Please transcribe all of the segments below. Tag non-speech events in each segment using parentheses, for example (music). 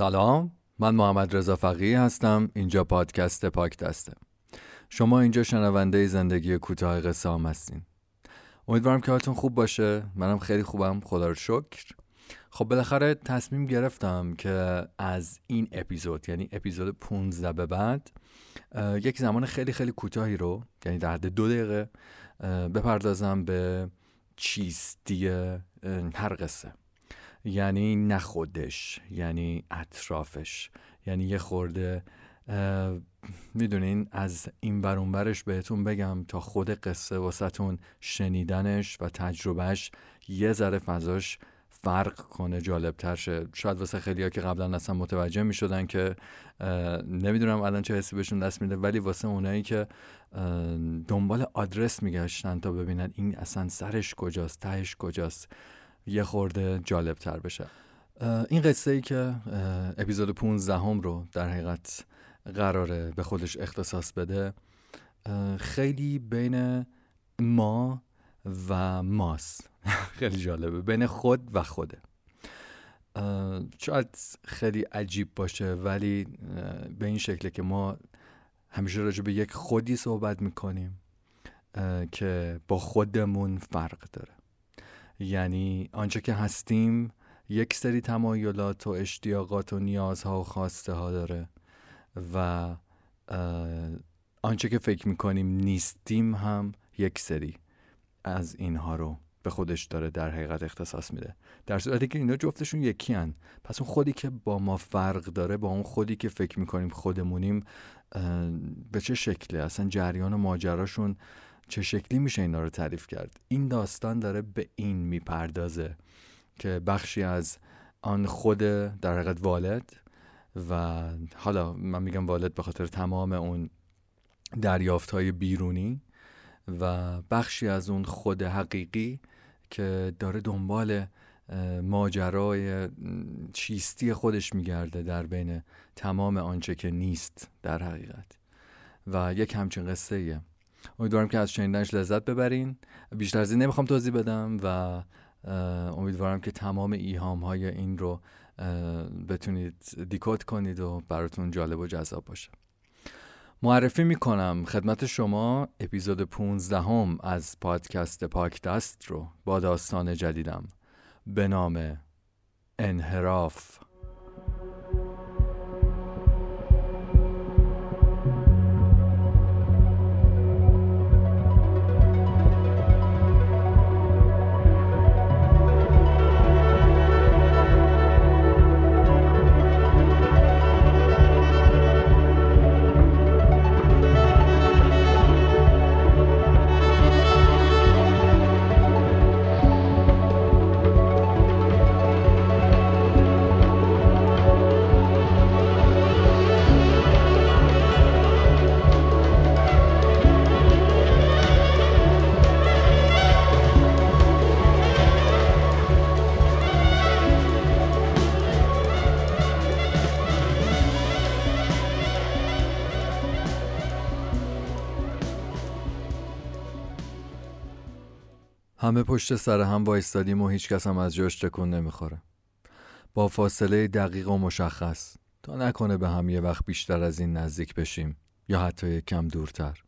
سلام من محمد رضا فقیه هستم اینجا پادکست پاک دسته. شما اینجا شنونده زندگی کوتاه قصه هستین. امیدوارم که حالتون خوب باشه. منم خیلی خوبم. خدا رو شکر. خب بالاخره تصمیم گرفتم که از این اپیزود یعنی اپیزود 15 به بعد یک زمان خیلی خیلی کوتاهی رو یعنی در حد دو دقیقه بپردازم به چیستی هر قصه. یعنی نه خودش یعنی اطرافش. یعنی یه خورده می‌دونین از این برش بهتون بگم تا خود قصه واسهتون شنیدنش و تجربهش یه ذره فضاش فرق کنه جالبتر شه. شاید واسه خیلی ها که قبلا اصلا متوجه می شدن که نمی‌دونم الان چه حسی بهشون دست میده ولی واسه اونایی که دنبال آدرس میگشتن تا ببینن این اصلا سرش کجاست تهش کجاست. یه خورده جالب تر بشه این قصه ای که اپیزود 15 هم رو در حقیقت قراره به خودش اختصاص بده خیلی بین ما و ماست. (laughs) خیلی جالبه. بین خود و خوده. شاید خیلی عجیب باشه ولی به این شکله که ما همیشه راجع به یک خودی صحبت می‌کنیم که با خودمون فرق داره. یعنی آنچه که هستیم یک سری تمایلات و اشتیاقات و نیازها و خواسته ها داره و آنچه که فکر می‌کنیم نیستیم هم یک سری از اینها رو به خودش داره در حقیقت اختصاص میده در صورتی که اینا جفتشون یکی هن. پس اون خودی که با ما فرق داره با اون خودی که فکر می‌کنیم خودمونیم به چه شکله اصلا جریان و ماجراشون چه شکلی میشه اینا رو تعریف کرد؟ این داستان داره به این می‌پردازه که بخشی از آن خود در حقیقت والد و حالا من میگم والد به خاطر تمام اون دریافت های بیرونی و بخشی از اون خود حقیقی که داره دنبال ماجرای چیستی خودش میگرده در بین تمام آنچه که نیست در حقیقت. و یک همچین قصه ایه امیدوارم که از شنیدنش لذت ببرین. بیشتر از این نمی‌خوام توضیح بدم و امیدوارم که تمام ایهام های این رو بتونید دیکوت کنید و براتون جالب و جذاب باشه. معرفی می‌کنم خدمت شما اپیزود 15 هم از پادکست پاک دست رو با داستان جدیدم. به نام انحراف. همه پشت سر هم وایستادیم و هیچ کس هم از جاش تکون نمی‌خوره. با فاصله دقیق و مشخص تا نکنه به هم یه وقت بیشتر از این نزدیک بشیم یا حتی کم دورتر.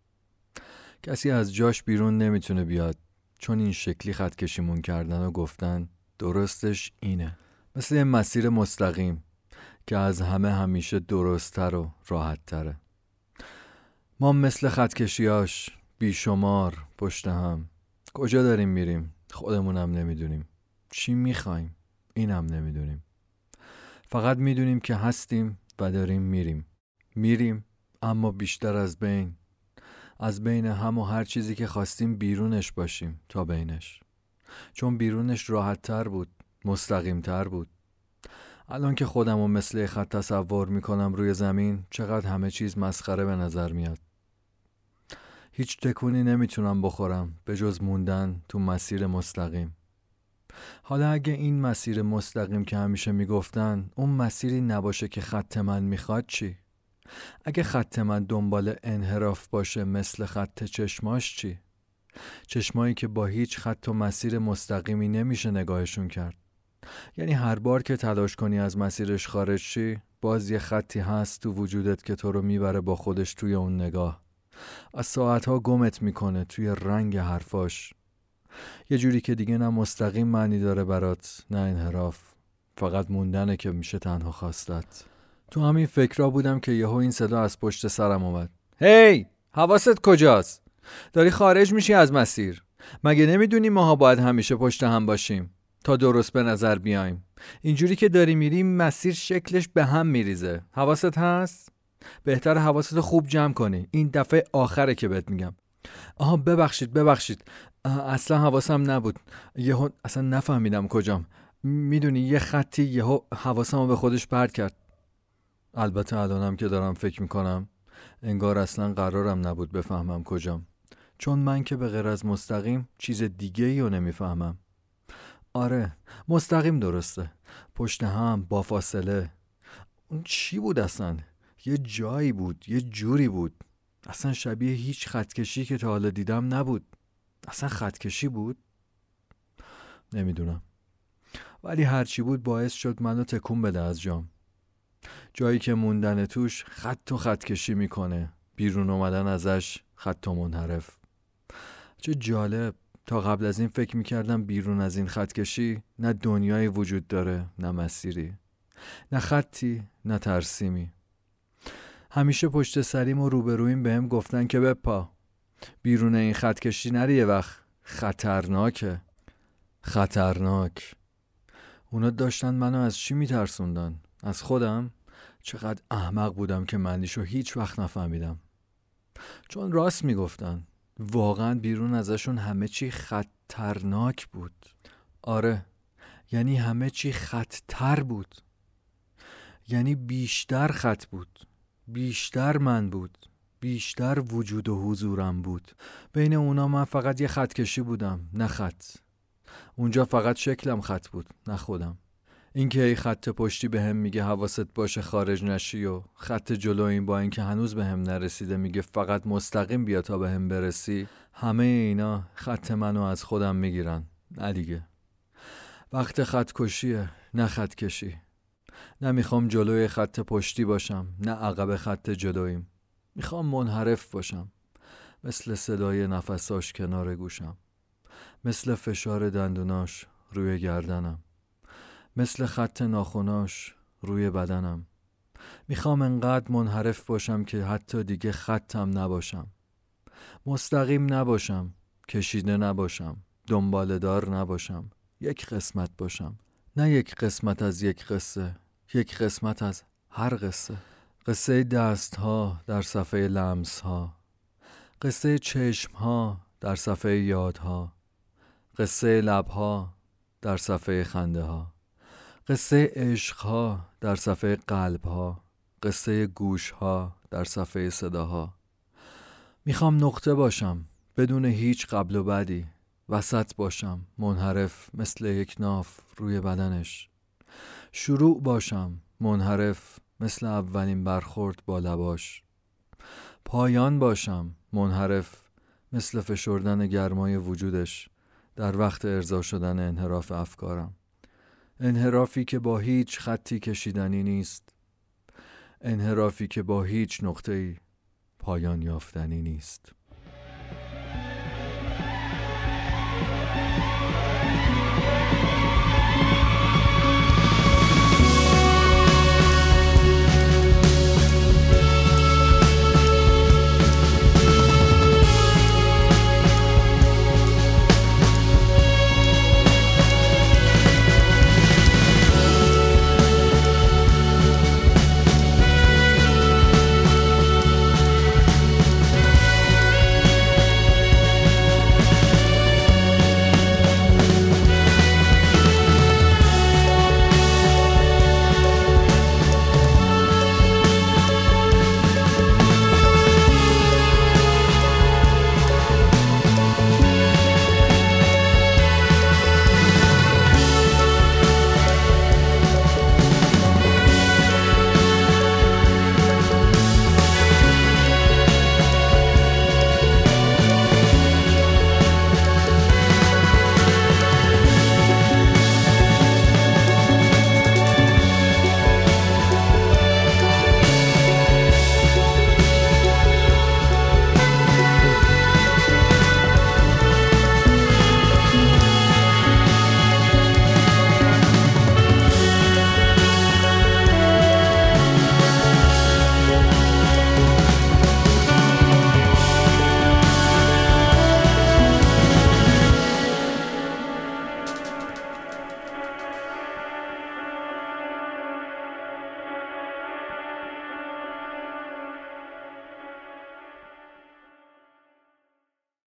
کسی از جاش بیرون نمی‌تونه بیاد چون این شکلی خط کشیمون کردن و گفتن درستش اینه. مثل یه مسیر مستقیم که از همه همیشه درستتر و راحتتره. ما مثل خط کشیاش بیشمار پشت هم کجا داریم میریم؟ خودمونم نمی‌دونیم. چی می‌خوایم؟ اینم نمی‌دونیم. فقط می‌دونیم که هستیم و داریم میریم. میریم اما بیشتر از بین. از بین هم و هر چیزی که خواستیم بیرونش باشیم تا بینش. چون بیرونش راحت تر بود مستقیم تر بود. الان که خودم و مثل خط تصور می‌کنم روی زمین چقدر همه چیز مسخره به نظر میاد. هیچ تکونی نمی‌تونم بخورم به جز موندن تو مسیر مستقیم حالا اگه این مسیر مستقیم که همیشه می‌گفتن اون مسیری نباشه که خط من می‌خواد چی؟ اگه خط من دنبال انحراف باشه مثل خط چشماش چی؟ چشمایی که با هیچ خط و مسیر مستقیمی نمیشه نگاهشون کرد یعنی هر بار که تلاش کنی از مسیرش خارج شی باز یه خطی هست تو وجودت که تو رو می‌بره با خودش توی اون نگاه از ساعتها گمت می‌کنه توی رنگ حرفاش. یه جوری که دیگه نه مستقیم معنی داره برات نه انحراف. فقط موندنه که میشه تنها خواستت. تو همین فکرها بودم که یهو این صدا از پشت سرم اومد. هی! hey! حواست کجاست؟ داری خارج میشی از مسیر. مگه نمی‌دونی ماها باید همیشه پشت هم باشیم؟ تا درست به نظر بیایم. اینجوری که داری میری مسیر شکلش به هم میریزه. حواست هست؟ بهتر حواست خوب جمع کنی. این دفعه آخره که بهت میگم. آها ببخشید ببخشید. اصلا حواسم نبود. یهو اصلا نفهمیدم کجام. می‌دونی یه خطی یهو حواسم به خودش پرد کرد. البته الانم که دارم فکر می‌کنم انگار اصلا قرارم نبود بفهمم کجام. چون من که به غیر از مستقیم چیز دیگه ای رو نمی‌فهمم. آره مستقیم درسته. پشت هم با فاصله. اون چی بود اصلا؟ یه جایی بود یه جوری بود. اصلا شبیه هیچ خطکشی که تا حالا دیدم نبود. اصلا خطکشی بود؟ نمی‌دونم. ولی هرچی بود باعث شد منو تکون بده از جام. جایی که موندن توش خط و خطکشی می‌کنه. بیرون اومدن ازش خط و منحرف. چه جالب. تا قبل از این فکر می‌کردم بیرون از این خطکشی نه دنیایی وجود داره نه مسیری. نه خطی نه ترسیمی. همیشه پشت سریم و روبرویم بهم گفتن که بپا. بیرون این خط کشی نری یه وقت. خطرناکه. خطرناک. اونا داشتن منو از چی میترسوندن؟ از خودم؟ چقدر احمق بودم که معنیشو هیچ وقت نفهمیدم. چون راست می‌گفتن. واقعا بیرون ازشون همه چی خطرناک بود. آره. یعنی همه چی خطتر بود. یعنی بیشتر خط بود. بیشتر من بود. بیشتر وجود و حضورم بود. بین اونا من فقط یه خط کشی بودم نه خط. اونجا فقط شکلم خط بود نه خودم. اینکه ای خط پشتی به هم میگه حواست باشه خارج نشی و خط جلو این با اینکه هنوز به هم نرسیده میگه فقط مستقیم بیا تا به هم برسی همه اینا خط منو از خودم می‌گیرن. نه دیگه. وقت خط کشیه نه خط کشی. نمی‌خوام جلوی خط پشتی باشم نه عقب خط جلویم. می‌خوام منحرف باشم مثل صدای نفساش کنار گوشم. مثل فشار دندوناش روی گردنم. مثل خط ناخوناش روی بدنم. می‌خوام انقدر منحرف باشم که حتی دیگه خطم نباشم. مستقیم نباشم کشیده نباشم دنبالدار نباشم. یک قسمت باشم. نه یک قسمت از یک قصه. یک قسمت از هر قصه. قصه دست ها در صفحه لمس ها قصه چشم ها در صفحه یادها. قصه لب ها در صفحه خنده ها قصه عشق ها در صفحه قلب ها قصه گوش ها در صفحه صداها. می‌خوام نقطه باشم بدون هیچ قبل و بعدی وسط باشم منحرف مثل یک ناف روی بدنش. شروع باشم منحرف مثل اولین برخورد با لباش. پایان باشم منحرف مثل فشردن گرمای وجودش در وقت ارضا شدن انحراف افکارم. انحرافی که با هیچ خطی کشیدنی نیست. انحرافی که با هیچ نقطه‌ای پایان یافتنی نیست.